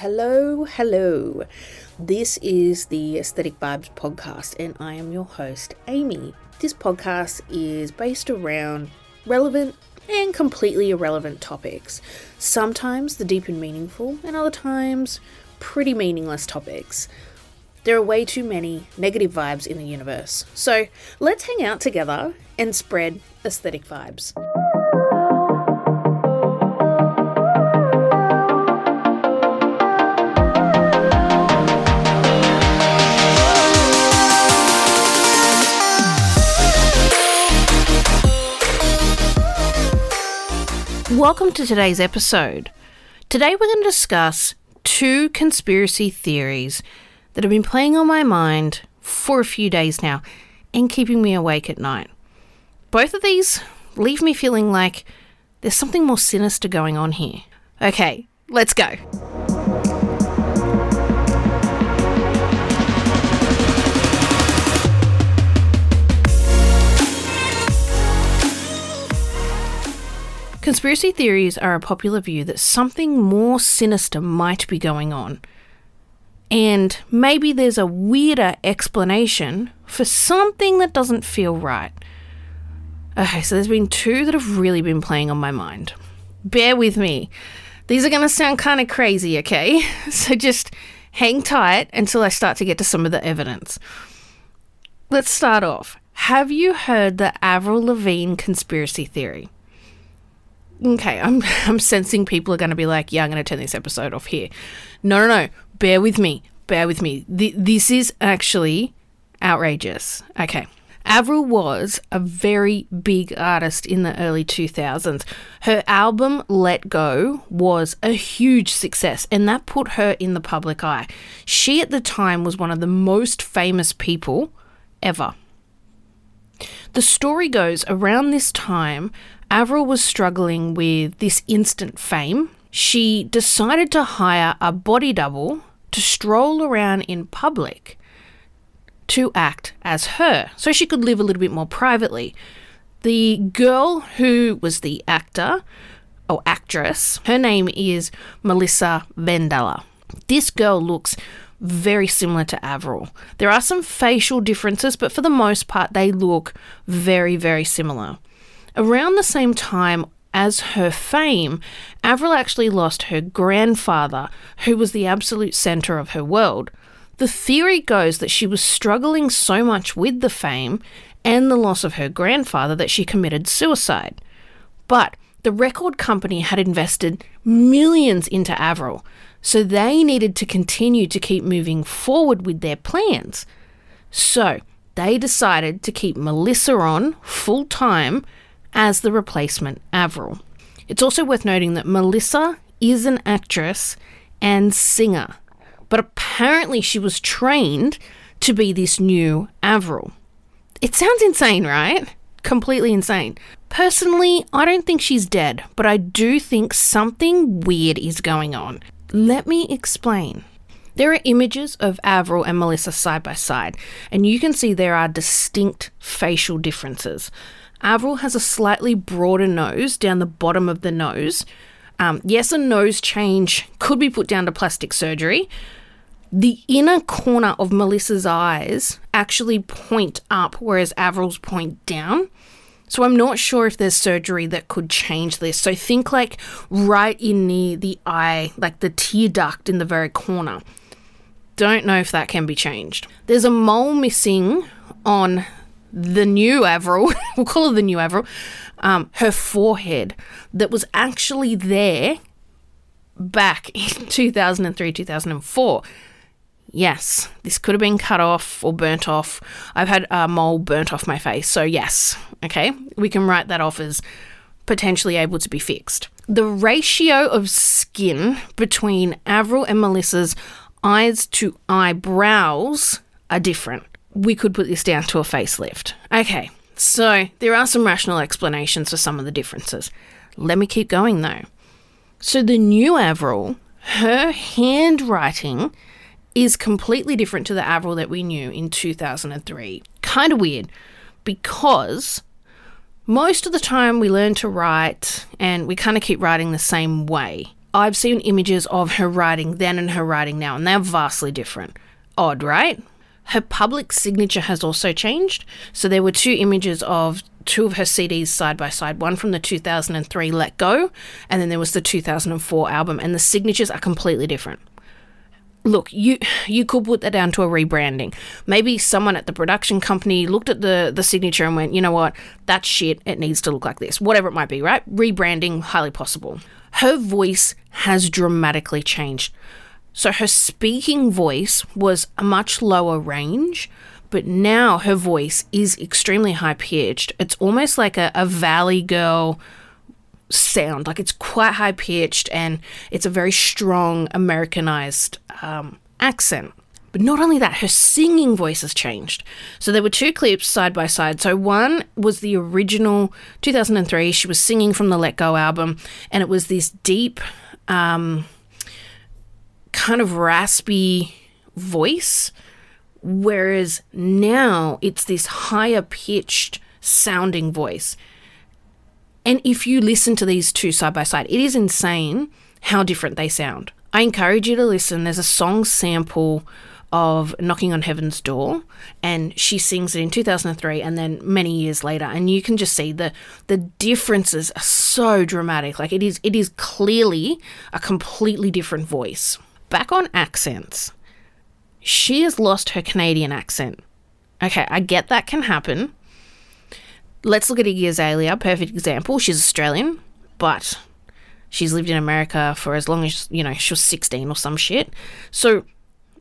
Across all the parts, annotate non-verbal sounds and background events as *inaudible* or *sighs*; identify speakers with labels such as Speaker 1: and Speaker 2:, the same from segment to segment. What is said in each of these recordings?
Speaker 1: Hello, hello. This is the Aesthetic Vibes podcast, and I am your host, Amy. This podcast is based around relevant and completely irrelevant topics. Sometimes the deep and meaningful, and other times pretty meaningless topics. There are way too many negative vibes in the universe. So let's hang out together and spread aesthetic vibes. Welcome to today's episode. Today we're going to discuss two conspiracy theories that have been playing on my mind for a few days now and keeping me awake at night. Both of these leave me feeling like there's something more sinister going on here. Okay, let's go. Conspiracy theories are a popular view that something more sinister might be going on. And maybe there's a weirder explanation for something that doesn't feel right. Okay, so there's been two that have really been playing on my mind. Bear with me. These are going to sound kind of crazy, okay? *laughs* So just hang tight until I start to get to some of the evidence. Let's start off. Have you heard the Avril Lavigne conspiracy theory? Okay, I'm *laughs* I'm sensing people are going to be like, yeah, I'm going to turn this episode off here. No, no, no. Bear with me. Bear with me. Th- this is actually outrageous. Okay. Avril was a very big artist in the early 2000s. Her album Let Go was a huge success and that put her in the public eye. She at the time was one of the most famous people ever. The story goes around this time, Avril was struggling with this instant fame. She decided to hire a body double to stroll around in public to act as her so she could live a little bit more privately. The girl who was the actor or actress, her name is Melissa Vandella. This girl looks very similar to Avril. There are some facial differences, but for the most part, they look very, very similar. Around the same time as her fame, Avril actually lost her grandfather, who was the absolute centre of her world. The theory goes that she was struggling so much with the fame and the loss of her grandfather that she committed suicide. But the record company had invested millions into Avril, so they needed to continue to keep moving forward with their plans. So they decided to keep Melissa on full time as the replacement Avril. It's also worth noting that Melissa is an actress and singer, but apparently she was trained to be this new Avril. It sounds insane, right? Completely insane. Personally, I don't think she's dead, but I do think something weird is going on. Let me explain. There are images of Avril and Melissa side by side, and you can see there are distinct facial differences. Avril has a slightly broader nose down the bottom of the nose. Um, yes, a nose change could be put down to plastic surgery. The inner corner of Melissa's eyes actually point up, whereas Avril's point down. So I'm not sure if there's surgery that could change this. So think like right in near the eye, like the tear duct in the very corner. Don't know if that can be changed. There's a mole missing on the new Avril, *laughs* we'll call her the new Avril, um, her forehead that was actually there back *laughs* in 2003, 2004. Yes, this could have been cut off or burnt off. I've had a mole burnt off my face, so yes, okay, we can write that off as potentially able to be fixed. The ratio of skin between Avril and Melissa's eyes to eyebrows are different we could put this down to a facelift. Okay, so there are some rational explanations for some of the differences. Let me keep going though. So the new Avril, her handwriting is completely different to the Avril that we knew in 2003. Kind of weird because most of the time we learn to write and we kind of keep writing the same way. I've seen images of her writing then and her writing now, and they're vastly different. Odd, right? Her public signature has also changed. So there were two images of two of her CDs side by side, one from the 2003 Let Go, and then there was the 2004 album, and the signatures are completely different. Look, you you could put that down to a rebranding. Maybe someone at the production company looked at the the signature and went, "You know what? That's shit. It needs to look like this." Whatever it might be, right? Rebranding highly possible. Her voice has dramatically changed. So her speaking voice was a much lower range, but now her voice is extremely high pitched. It's almost like a, a valley girl sound. Like it's quite high pitched and it's a very strong Americanized um, accent. But not only that, her singing voice has changed. So there were two clips side by side. So one was the original 2003. She was singing from the Let Go album, and it was this deep, um, kind of raspy voice. Whereas now it's this higher pitched sounding voice. And if you listen to these two side by side, it is insane how different they sound. I encourage you to listen. There's a song sample of Knocking on Heaven's Door, and she sings it in 2003 and then many years later, and you can just see the the differences are so dramatic. Like it is it is clearly a completely different voice. Back on accents, she has lost her Canadian accent. Okay, I get that can happen. Let's look at Iggy Azalea, perfect example. She's Australian, but she's lived in America for as long as, you know, she was 16 or some shit. So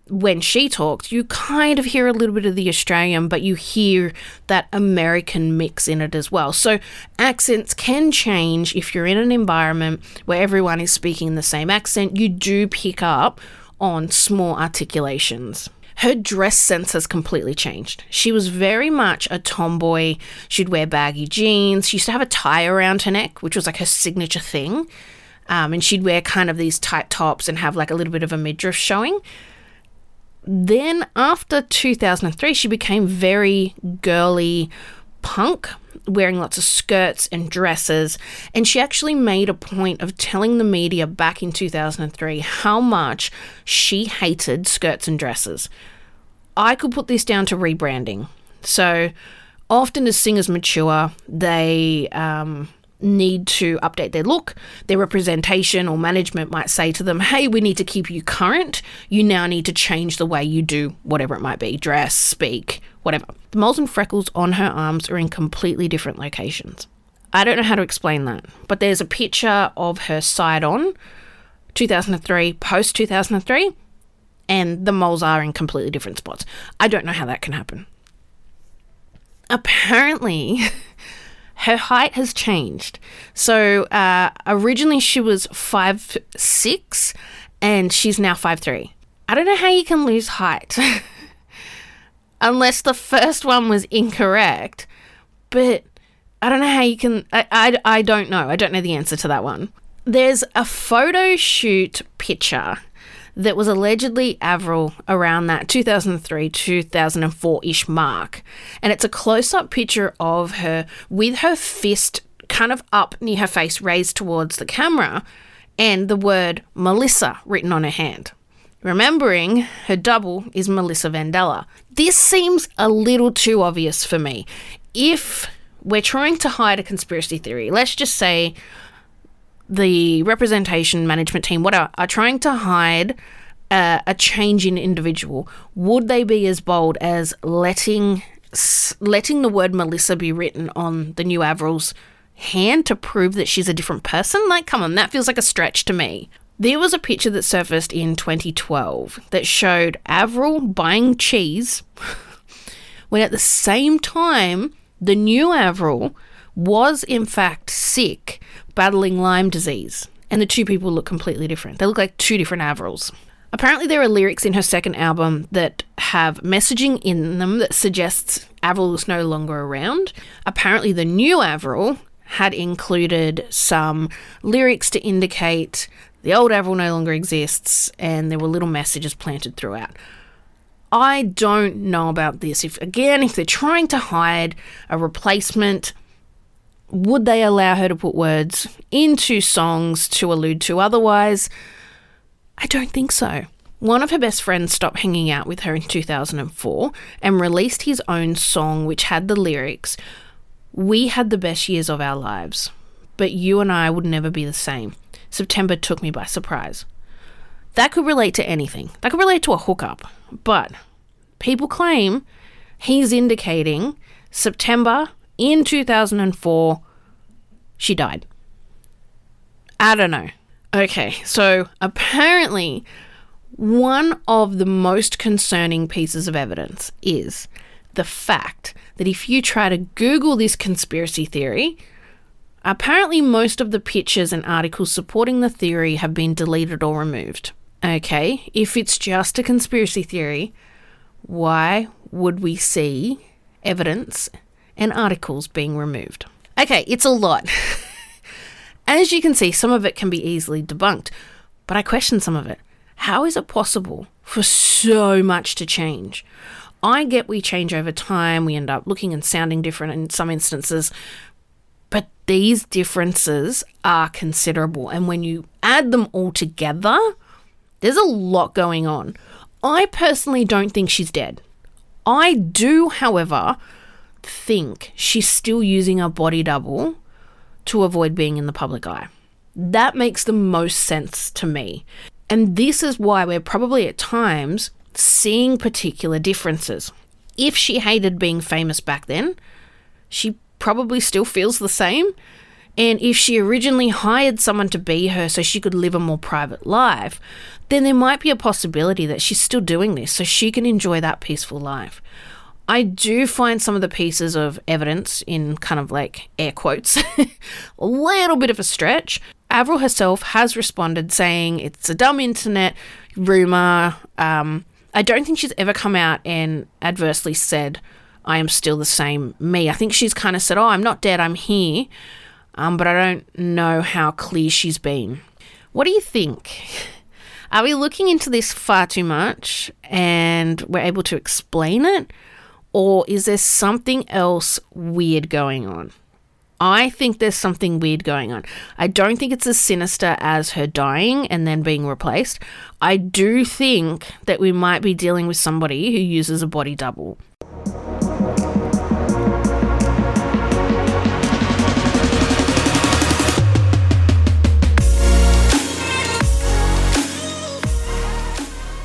Speaker 1: when she talks, you kind of hear a little bit of the Australian, but you hear that American mix in it as well. So accents can change if you're in an environment where everyone is speaking the same accent. You do pick up on small articulations her dress sense has completely changed. She was very much a tomboy. She'd wear baggy jeans. She used to have a tie around her neck, which was like her signature thing. Um, and she'd wear kind of these tight tops and have like a little bit of a midriff showing. Then after 2003, she became very girly punk, wearing lots of skirts and dresses. And she actually made a point of telling the media back in 2003 how much she hated skirts and dresses. I could put this down to rebranding. So often as singers mature, they um, need to update their look. Their representation or management might say to them, hey, we need to keep you current. You now need to change the way you do whatever it might be dress, speak, whatever. The moles and freckles on her arms are in completely different locations. I don't know how to explain that, but there's a picture of her side on 2003, post 2003, and the moles are in completely different spots. I don't know how that can happen. Apparently, *laughs* her height has changed. So uh, originally she was five six, and she's now five three. I don't know how you can lose height, *laughs* unless the first one was incorrect. But I don't know how you can. I, I, I don't know. I don't know the answer to that one. There's a photo shoot picture that was allegedly Avril around that 2003 2004 ish mark. And it's a close up picture of her with her fist kind of up near her face, raised towards the camera, and the word Melissa written on her hand. Remembering her double is Melissa Vandella. This seems a little too obvious for me. If we're trying to hide a conspiracy theory, let's just say the representation management team, whatever, are trying to hide uh, a change in individual, would they be as bold as letting letting the word Melissa be written on the new Avril's hand to prove that she's a different person? Like, come on, that feels like a stretch to me. There was a picture that surfaced in 2012 that showed Avril buying cheese *laughs* when at the same time the new Avril was in fact sick battling Lyme disease. And the two people look completely different. They look like two different Avrils. Apparently, there are lyrics in her second album that have messaging in them that suggests Avril is no longer around. Apparently, the new Avril had included some lyrics to indicate the old Avril no longer exists, and there were little messages planted throughout. I don't know about this. If again, if they're trying to hide a replacement, Would they allow her to put words into songs to allude to otherwise? I don't think so. One of her best friends stopped hanging out with her in 2004 and released his own song, which had the lyrics We had the best years of our lives, but you and I would never be the same. September took me by surprise. That could relate to anything. That could relate to a hookup. But people claim he's indicating September in 2004, she died. I don't know. Okay, so apparently, one of the most concerning pieces of evidence is the fact that if you try to Google this conspiracy theory, apparently most of the pictures and articles supporting the theory have been deleted or removed. Okay, if it's just a conspiracy theory, why would we see evidence and articles being removed? Okay, it's a lot. *laughs* As you can see, some of it can be easily debunked, but I question some of it. How is it possible for so much to change? I get we change over time, we end up looking and sounding different in some instances, but these differences are considerable. And when you add them all together, there's a lot going on. I personally don't think she's dead. I do, however, think she's still using a body double to avoid being in the public eye. That makes the most sense to me. And this is why we're probably at times seeing particular differences. If she hated being famous back then, she probably still feels the same. And if she originally hired someone to be her so she could live a more private life, then there might be a possibility that she's still doing this so she can enjoy that peaceful life. I do find some of the pieces of evidence in kind of like air quotes *laughs* a little bit of a stretch. Avril herself has responded saying it's a dumb internet rumor. Um, I don't think she's ever come out and adversely said, I am still the same me. I think she's kind of said, Oh, I'm not dead, I'm here. Um, but I don't know how clear she's been. What do you think? Are we looking into this far too much and we're able to explain it? Or is there something else weird going on? I think there's something weird going on. I don't think it's as sinister as her dying and then being replaced. I do think that we might be dealing with somebody who uses a body double.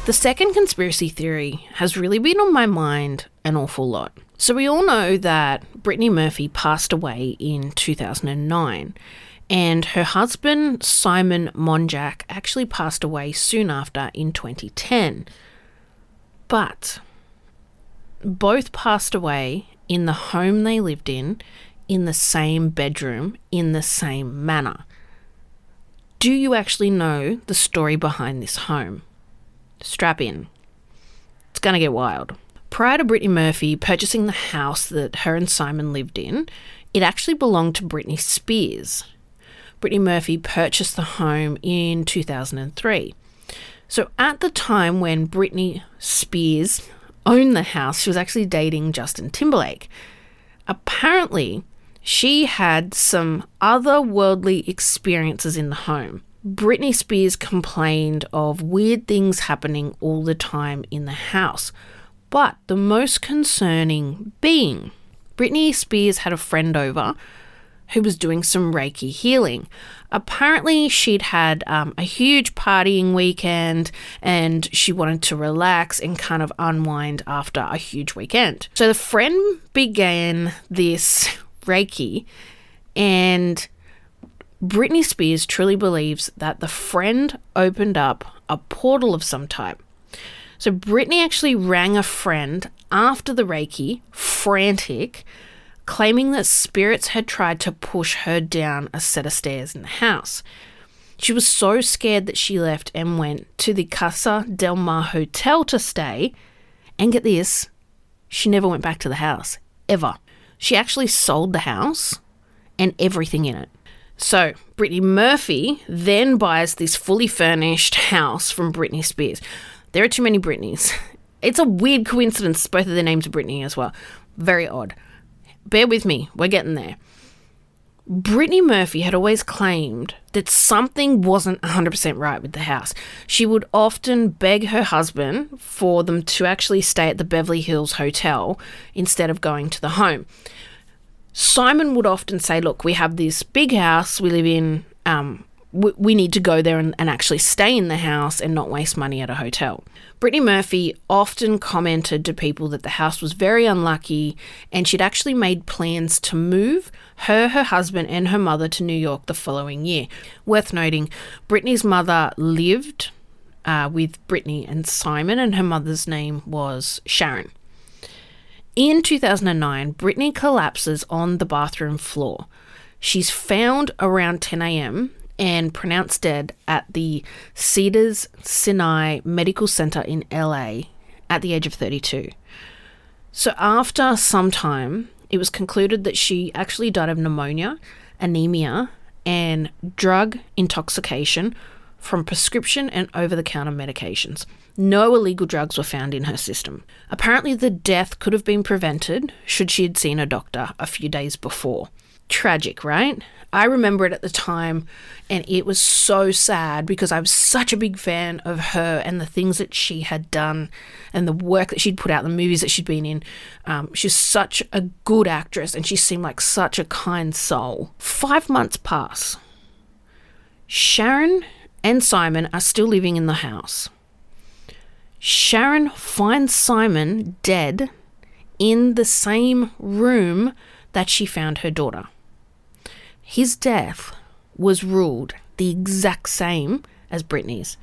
Speaker 1: The second conspiracy theory has really been on my mind an awful lot. So, we all know that Brittany Murphy passed away in 2009, and her husband, Simon Monjack, actually passed away soon after in 2010. But both passed away in the home they lived in, in the same bedroom, in the same manner. Do you actually know the story behind this home? Strap in. It's going to get wild. Prior to Brittany Murphy purchasing the house that her and Simon lived in, it actually belonged to Britney Spears. Brittany Murphy purchased the home in 2003. So at the time when Britney Spears owned the house, she was actually dating Justin Timberlake. Apparently, she had some otherworldly experiences in the home. Britney Spears complained of weird things happening all the time in the house. But the most concerning being, Britney Spears had a friend over who was doing some Reiki healing. Apparently, she'd had um, a huge partying weekend and she wanted to relax and kind of unwind after a huge weekend. So the friend began this *laughs* Reiki and Britney Spears truly believes that the friend opened up a portal of some type. So Britney actually rang a friend after the Reiki, frantic, claiming that spirits had tried to push her down a set of stairs in the house. She was so scared that she left and went to the Casa del Mar Hotel to stay. And get this, she never went back to the house, ever. She actually sold the house and everything in it. So, Brittany Murphy then buys this fully furnished house from Britney Spears. There are too many Britneys. *laughs* It's a weird coincidence, both of their names are Britney as well. Very odd. Bear with me, we're getting there. Brittany Murphy had always claimed that something wasn't 100% right with the house. She would often beg her husband for them to actually stay at the Beverly Hills Hotel instead of going to the home. Simon would often say, Look, we have this big house we live in. Um, we, need to go there and, and actually stay in the house and not waste money at a hotel. Brittany Murphy often commented to people that the house was very unlucky and she'd actually made plans to move her, her husband, and her mother to New York the following year. Worth noting, Brittany's mother lived uh, with Brittany and Simon, and her mother's name was Sharon. In 2009, Brittany collapses on the bathroom floor. She's found around 10 a.m and pronounced dead at the Cedars Sinai Medical Center in LA at the age of 32. So, after some time, it was concluded that she actually died of pneumonia, anemia, and drug intoxication from prescription and over the counter medications. No illegal drugs were found in her system. Apparently, the death could have been prevented should she had seen a doctor a few days before. Tragic, right? I remember it at the time, and it was so sad because I was such a big fan of her and the things that she had done and the work that she'd put out, the movies that she'd been in. Um, she's such a good actress, and she seemed like such a kind soul. Five months pass. Sharon and Simon are still living in the house. Sharon finds Simon dead in the same room that she found her daughter. His death was ruled the exact same as Brittany's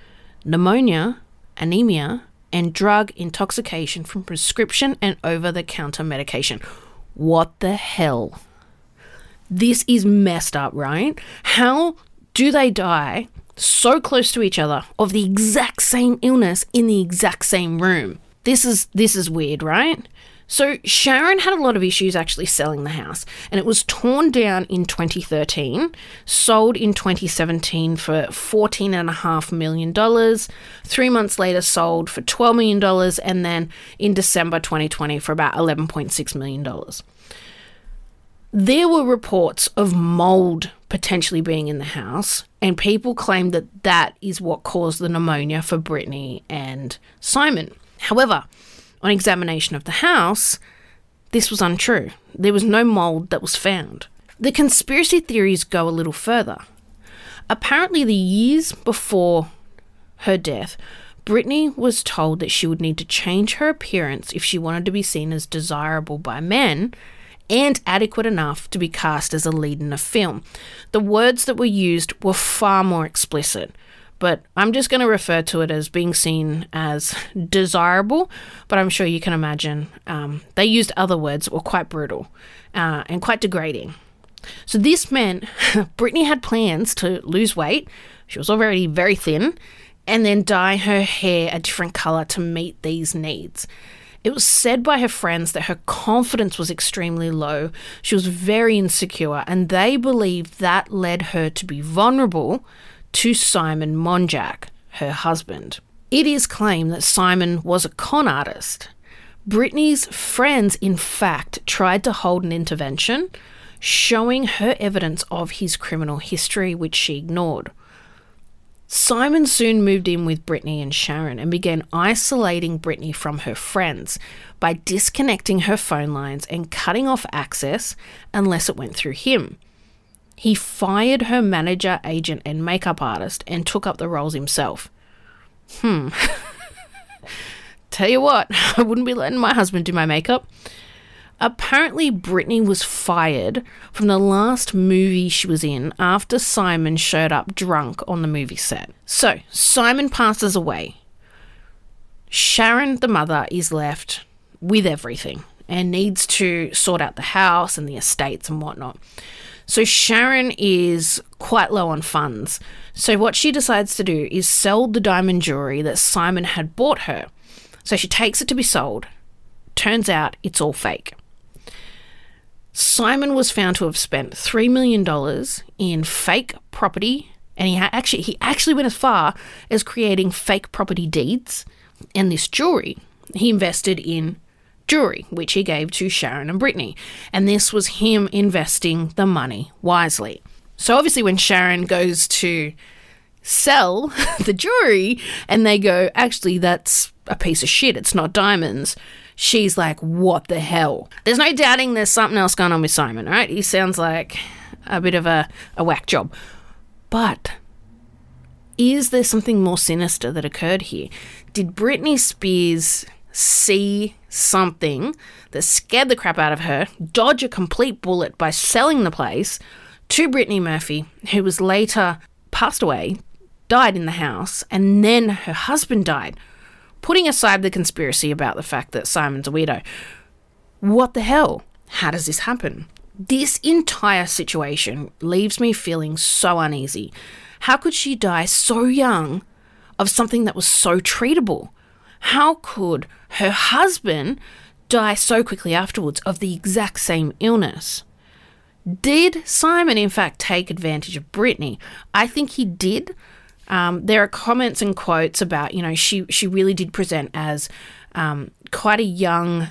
Speaker 1: pneumonia, anemia, and drug intoxication from prescription and over the counter medication. What the hell? This is messed up, right? How do they die so close to each other of the exact same illness in the exact same room? This is this is weird, right? So Sharon had a lot of issues actually selling the house, and it was torn down in 2013, sold in 2017 for $14.5 million, three Three months later sold for $12 million, and then in December 2020 for about $11.6 million. There were reports of mold potentially being in the house, and people claimed that that is what caused the pneumonia for Brittany and Simon. However, on examination of the house, this was untrue. There was no mould that was found. The conspiracy theories go a little further. Apparently, the years before her death, Brittany was told that she would need to change her appearance if she wanted to be seen as desirable by men and adequate enough to be cast as a lead in a film. The words that were used were far more explicit but I'm just going to refer to it as being seen as *laughs* desirable. But I'm sure you can imagine um, they used other words that were quite brutal uh, and quite degrading. So this meant *laughs* Brittany had plans to lose weight. She was already very thin, and then dye her hair a different color to meet these needs. It was said by her friends that her confidence was extremely low. She was very insecure, and they believed that led her to be vulnerable to Simon Monjack, her husband. It is claimed that Simon was a con artist. Brittany's friends, in fact, tried to hold an intervention showing her evidence of his criminal history, which she ignored. Simon soon moved in with Brittany and Sharon and began isolating Brittany from her friends by disconnecting her phone lines and cutting off access unless it went through him. He fired her manager, agent, and makeup artist and took up the roles himself. Hmm. *laughs* Tell you what, *laughs* I wouldn't be letting my husband do my makeup. Apparently, Brittany was fired from the last movie she was in after Simon showed up drunk on the movie set. So, Simon passes away. Sharon, the mother, is left with everything and needs to sort out the house and the estates and whatnot. So Sharon is quite low on funds. So what she decides to do is sell the diamond jewelry that Simon had bought her. So she takes it to be sold. Turns out it's all fake. Simon was found to have spent $3 million in fake property and he actually he actually went as far as creating fake property deeds and this jewelry. He invested in jewelry, which he gave to Sharon and Brittany. And this was him investing the money wisely. So obviously, when Sharon goes to sell *laughs* the jewelry and they go, actually, that's a piece of shit, it's not diamonds. She's like, what the hell? There's no doubting there's something else going on with Simon, right? He sounds like a bit of a, a whack job. But is there something more sinister that occurred here? Did Britney Spears see something that scared the crap out of her, dodge a complete bullet by selling the place to Brittany Murphy, who was later passed away, died in the house, and then her husband died, putting aside the conspiracy about the fact that Simon's a weirdo. What the hell? How does this happen? This entire situation leaves me feeling so uneasy. How could she die so young of something that was so treatable? How could her husband die so quickly afterwards of the exact same illness? Did Simon, in fact, take advantage of Brittany? I think he did. Um, there are comments and quotes about, you know, she, she really did present as um, quite a young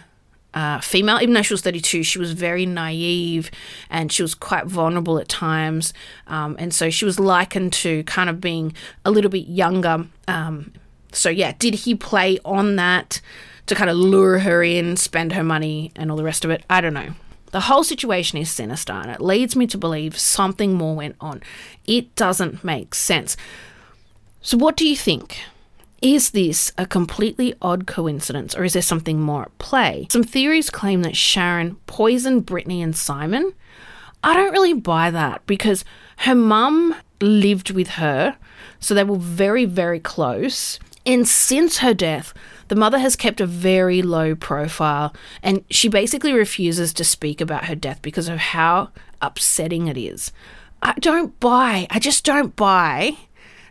Speaker 1: uh, female. Even though she was 32, she was very naive and she was quite vulnerable at times. Um, and so she was likened to kind of being a little bit younger. Um, so, yeah, did he play on that to kind of lure her in, spend her money, and all the rest of it? I don't know. The whole situation is sinister and it leads me to believe something more went on. It doesn't make sense. So, what do you think? Is this a completely odd coincidence or is there something more at play? Some theories claim that Sharon poisoned Brittany and Simon. I don't really buy that because her mum lived with her, so they were very, very close. And since her death, the mother has kept a very low profile and she basically refuses to speak about her death because of how upsetting it is. I don't buy, I just don't buy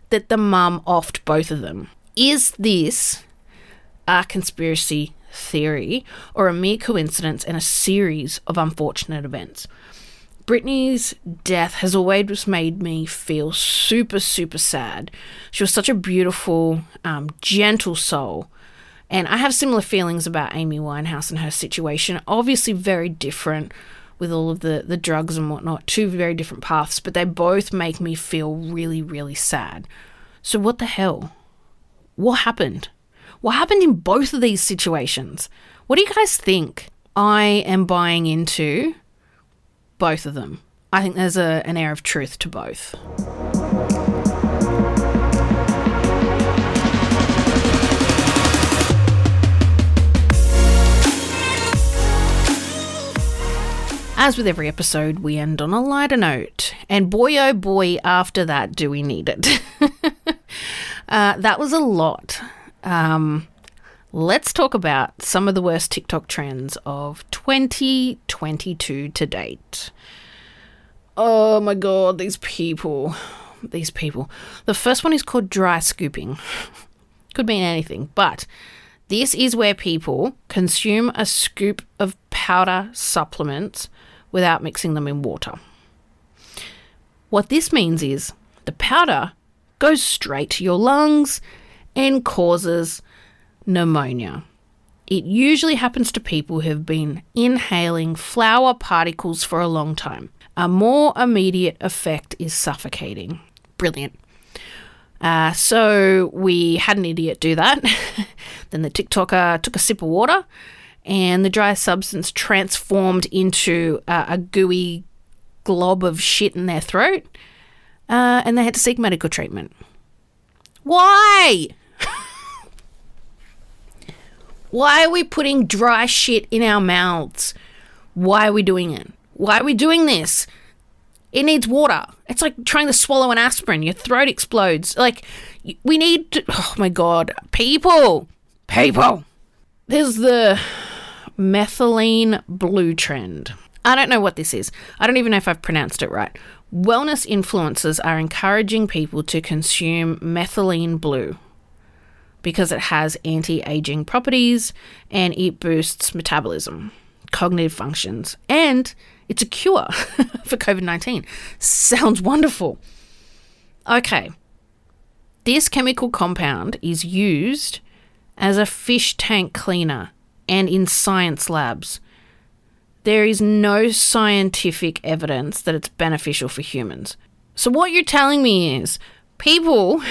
Speaker 1: that the mum offed both of them. Is this a conspiracy theory or a mere coincidence and a series of unfortunate events? Brittany's death has always made me feel super, super sad. She was such a beautiful, um, gentle soul. And I have similar feelings about Amy Winehouse and her situation. Obviously, very different with all of the, the drugs and whatnot, two very different paths, but they both make me feel really, really sad. So, what the hell? What happened? What happened in both of these situations? What do you guys think? I am buying into both of them. I think there's a, an air of truth to both. As with every episode, we end on a lighter note. And boy, oh boy, after that, do we need it. *laughs* uh, that was a lot. Um, let's talk about some of the worst TikTok trends of 2022 to date. Oh my god, these people. These people. The first one is called dry scooping. *laughs* Could mean anything, but this is where people consume a scoop of powder supplements without mixing them in water. What this means is the powder goes straight to your lungs and causes pneumonia. It usually happens to people who have been inhaling flour particles for a long time. A more immediate effect is suffocating. Brilliant. Uh, so we had an idiot do that. *laughs* then the TikToker took a sip of water and the dry substance transformed into uh, a gooey glob of shit in their throat. Uh, and they had to seek medical treatment. Why? *laughs* Why are we putting dry shit in our mouths? Why are we doing it? Why are we doing this? It needs water. It's like trying to swallow an aspirin. Your throat explodes. Like, we need to. Oh my God. People! People! There's the methylene blue trend. I don't know what this is. I don't even know if I've pronounced it right. Wellness influencers are encouraging people to consume methylene blue because it has anti aging properties and it boosts metabolism, cognitive functions, and it's a cure *laughs* for COVID 19. Sounds wonderful. Okay. This chemical compound is used as a fish tank cleaner and in science labs. There is no scientific evidence that it's beneficial for humans. So, what you're telling me is people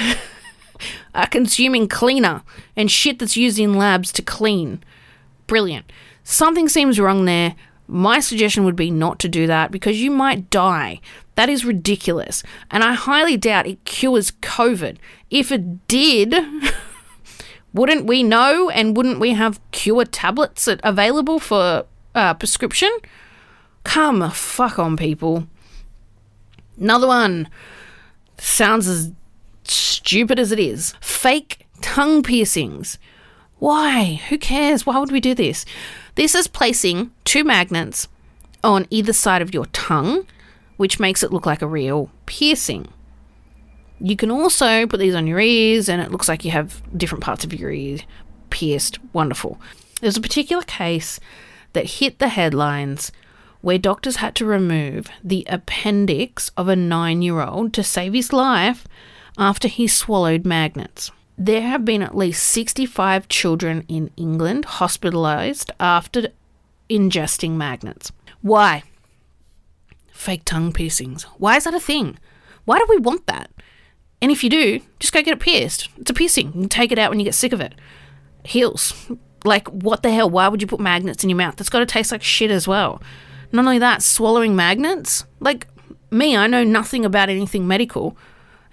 Speaker 1: *laughs* are consuming cleaner and shit that's used in labs to clean. Brilliant. Something seems wrong there. My suggestion would be not to do that because you might die. That is ridiculous. And I highly doubt it cures COVID. If it did, *laughs* wouldn't we know and wouldn't we have cure tablets available for uh, prescription? Come fuck on, people. Another one sounds as stupid as it is. Fake tongue piercings. Why? Who cares? Why would we do this? This is placing two magnets on either side of your tongue, which makes it look like a real piercing. You can also put these on your ears, and it looks like you have different parts of your ear pierced. Wonderful. There's a particular case that hit the headlines where doctors had to remove the appendix of a nine year old to save his life after he swallowed magnets. There have been at least 65 children in England hospitalised after ingesting magnets. Why? Fake tongue piercings. Why is that a thing? Why do we want that? And if you do, just go get it pierced. It's a piercing. You take it out when you get sick of it. Heals. Like, what the hell? Why would you put magnets in your mouth? That's got to taste like shit as well. Not only that, swallowing magnets. Like, me, I know nothing about anything medical.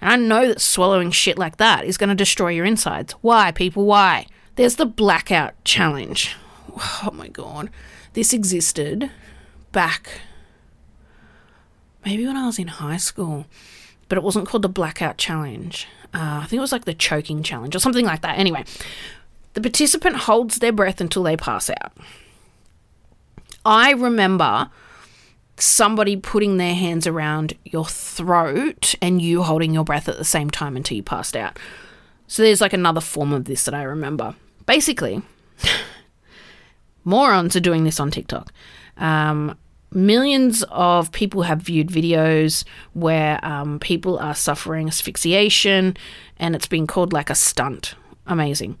Speaker 1: And I know that swallowing shit like that is going to destroy your insides. Why, people? Why? There's the blackout challenge. *sighs* Oh my god. This existed back maybe when I was in high school, but it wasn't called the blackout challenge. Uh, I think it was like the choking challenge or something like that. Anyway, the participant holds their breath until they pass out. I remember somebody putting their hands around your throat and you holding your breath at the same time until you passed out. So there's like another form of this that I remember. Basically, *laughs* morons are doing this on TikTok. Um, millions of people have viewed videos where um, people are suffering asphyxiation and it's been called like a stunt. Amazing.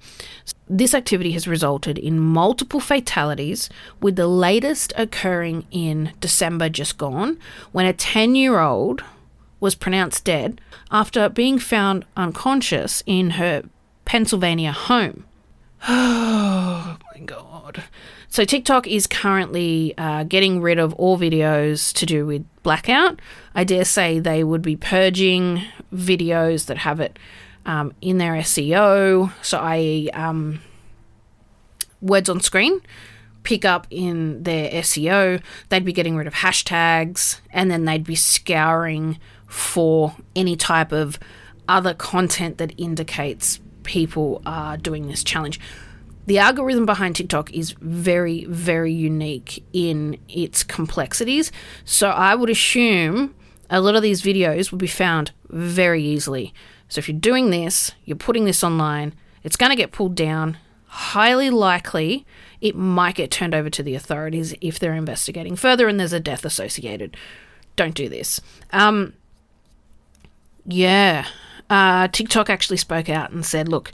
Speaker 1: This activity has resulted in multiple fatalities, with the latest occurring in December just gone, when a 10 year old was pronounced dead after being found unconscious in her Pennsylvania home. *sighs* Oh my god. So, TikTok is currently uh, getting rid of all videos to do with blackout. I dare say they would be purging videos that have it um, in their SEO. So, i.e., um, words on screen pick up in their SEO. They'd be getting rid of hashtags and then they'd be scouring for any type of other content that indicates people are doing this challenge. The algorithm behind TikTok is very, very unique in its complexities. So I would assume a lot of these videos will be found very easily. So if you're doing this, you're putting this online, it's going to get pulled down. Highly likely, it might get turned over to the authorities if they're investigating further and there's a death associated. Don't do this. Um, yeah, uh, TikTok actually spoke out and said, look,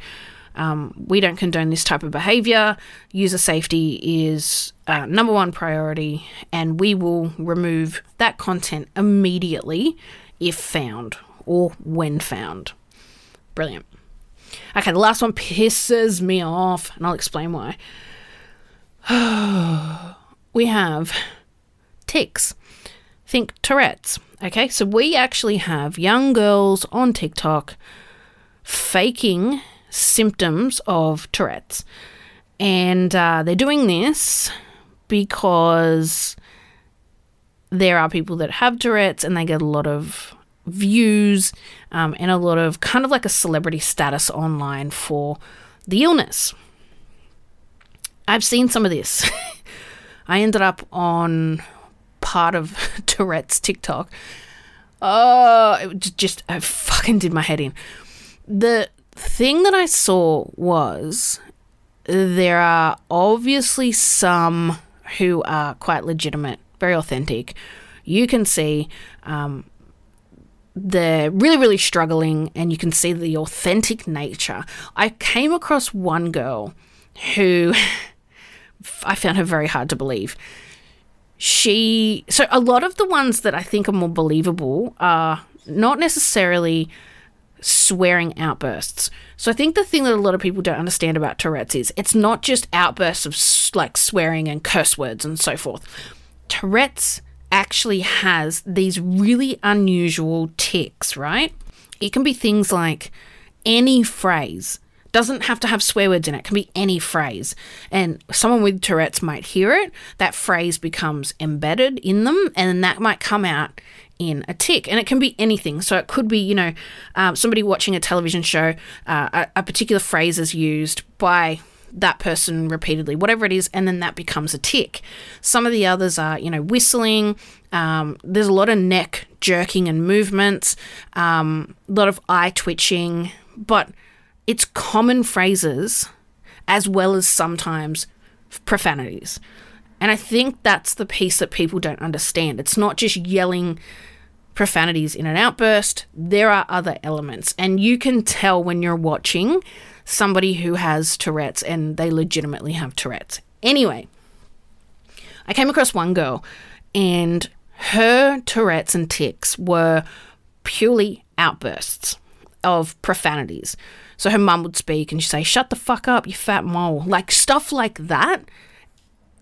Speaker 1: um, we don't condone this type of behavior. User safety is uh, number one priority, and we will remove that content immediately if found or when found. Brilliant. Okay, the last one pisses me off, and I'll explain why. *sighs* we have tics. Think Tourette's. Okay, so we actually have young girls on TikTok faking symptoms of Tourette's. And uh, they're doing this because there are people that have Tourette's and they get a lot of views um, and a lot of kind of like a celebrity status online for the illness. I've seen some of this. *laughs* I ended up on part of *laughs* Tourette's TikTok. Oh, it just I fucking did my head in. The thing that I saw was there are obviously some who are quite legitimate, very authentic. You can see um, they're really, really struggling, and you can see the authentic nature. I came across one girl who *laughs* I found her very hard to believe. She, so a lot of the ones that I think are more believable are not necessarily swearing outbursts. So I think the thing that a lot of people don't understand about Tourette's is it's not just outbursts of like swearing and curse words and so forth. Tourette's actually has these really unusual tics, right? It can be things like any phrase doesn't have to have swear words in it. it can be any phrase and someone with tourette's might hear it that phrase becomes embedded in them and that might come out in a tic and it can be anything so it could be you know um, somebody watching a television show uh, a, a particular phrase is used by that person repeatedly, whatever it is, and then that becomes a tic. Some of the others are, you know, whistling. Um, there's a lot of neck jerking and movements, um, a lot of eye twitching, but it's common phrases as well as sometimes profanities. And I think that's the piece that people don't understand. It's not just yelling profanities in an outburst, there are other elements. And you can tell when you're watching somebody who has Tourette's and they legitimately have Tourette's. Anyway, I came across one girl and her Tourette's and tics were purely outbursts of profanities. So her mum would speak and she'd say, Shut the fuck up, you fat mole. Like stuff like that,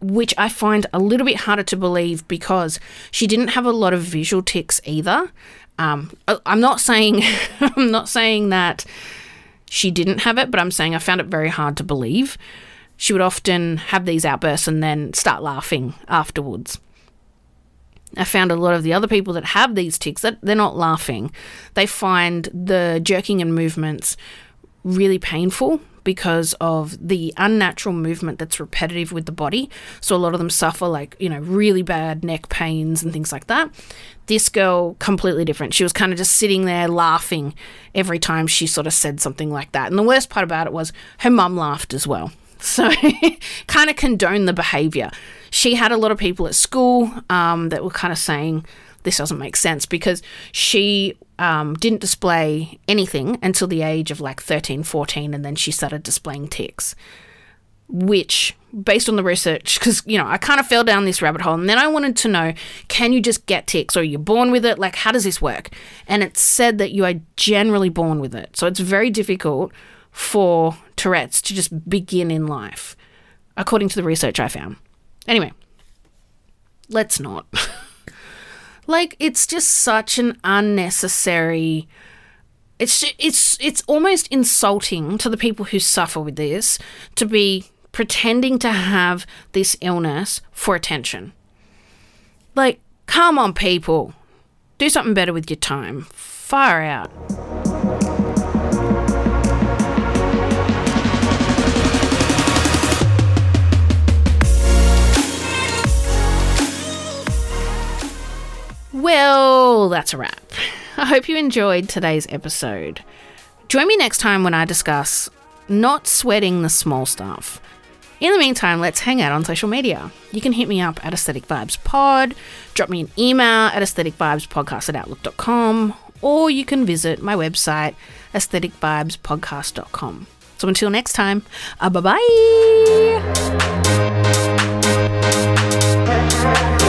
Speaker 1: which I find a little bit harder to believe because she didn't have a lot of visual tics either. Um, I'm not saying *laughs* I'm not saying that she didn't have it, but I'm saying I found it very hard to believe. She would often have these outbursts and then start laughing afterwards. I found a lot of the other people that have these tics that they're not laughing. They find the jerking and movements really painful because of the unnatural movement that's repetitive with the body. So a lot of them suffer like, you know, really bad neck pains and things like that. This girl, completely different. She was kind of just sitting there laughing every time she sort of said something like that. And the worst part about it was her mum laughed as well. *laughs* So *laughs* kind of condone the behavior. She had a lot of people at school um, that were kind of saying, this doesn't make sense because she um, didn't display anything until the age of like 13, 14, and then she started displaying tics. Which, based on the research, because, you know, I kind of fell down this rabbit hole, and then I wanted to know can you just get tics or are you're born with it? Like, how does this work? And it said that you are generally born with it. So it's very difficult for Tourette's to just begin in life, according to the research I found. Anyway, let's not. *laughs* Like it's just such an unnecessary it's it's it's almost insulting to the people who suffer with this to be pretending to have this illness for attention. Like, come on people. Do something better with your time. Far out. Well, that's a wrap. *laughs* I hope you enjoyed today's episode. Join me next time when I discuss not sweating the small stuff. In the meantime, let's hang out on social media. You can hit me up at Aesthetic Vibes Pod, drop me an email at aestheticvibespodcast at outlook.com, or you can visit my website, aestheticvibespodcast.com. So until next time, uh, bye bye.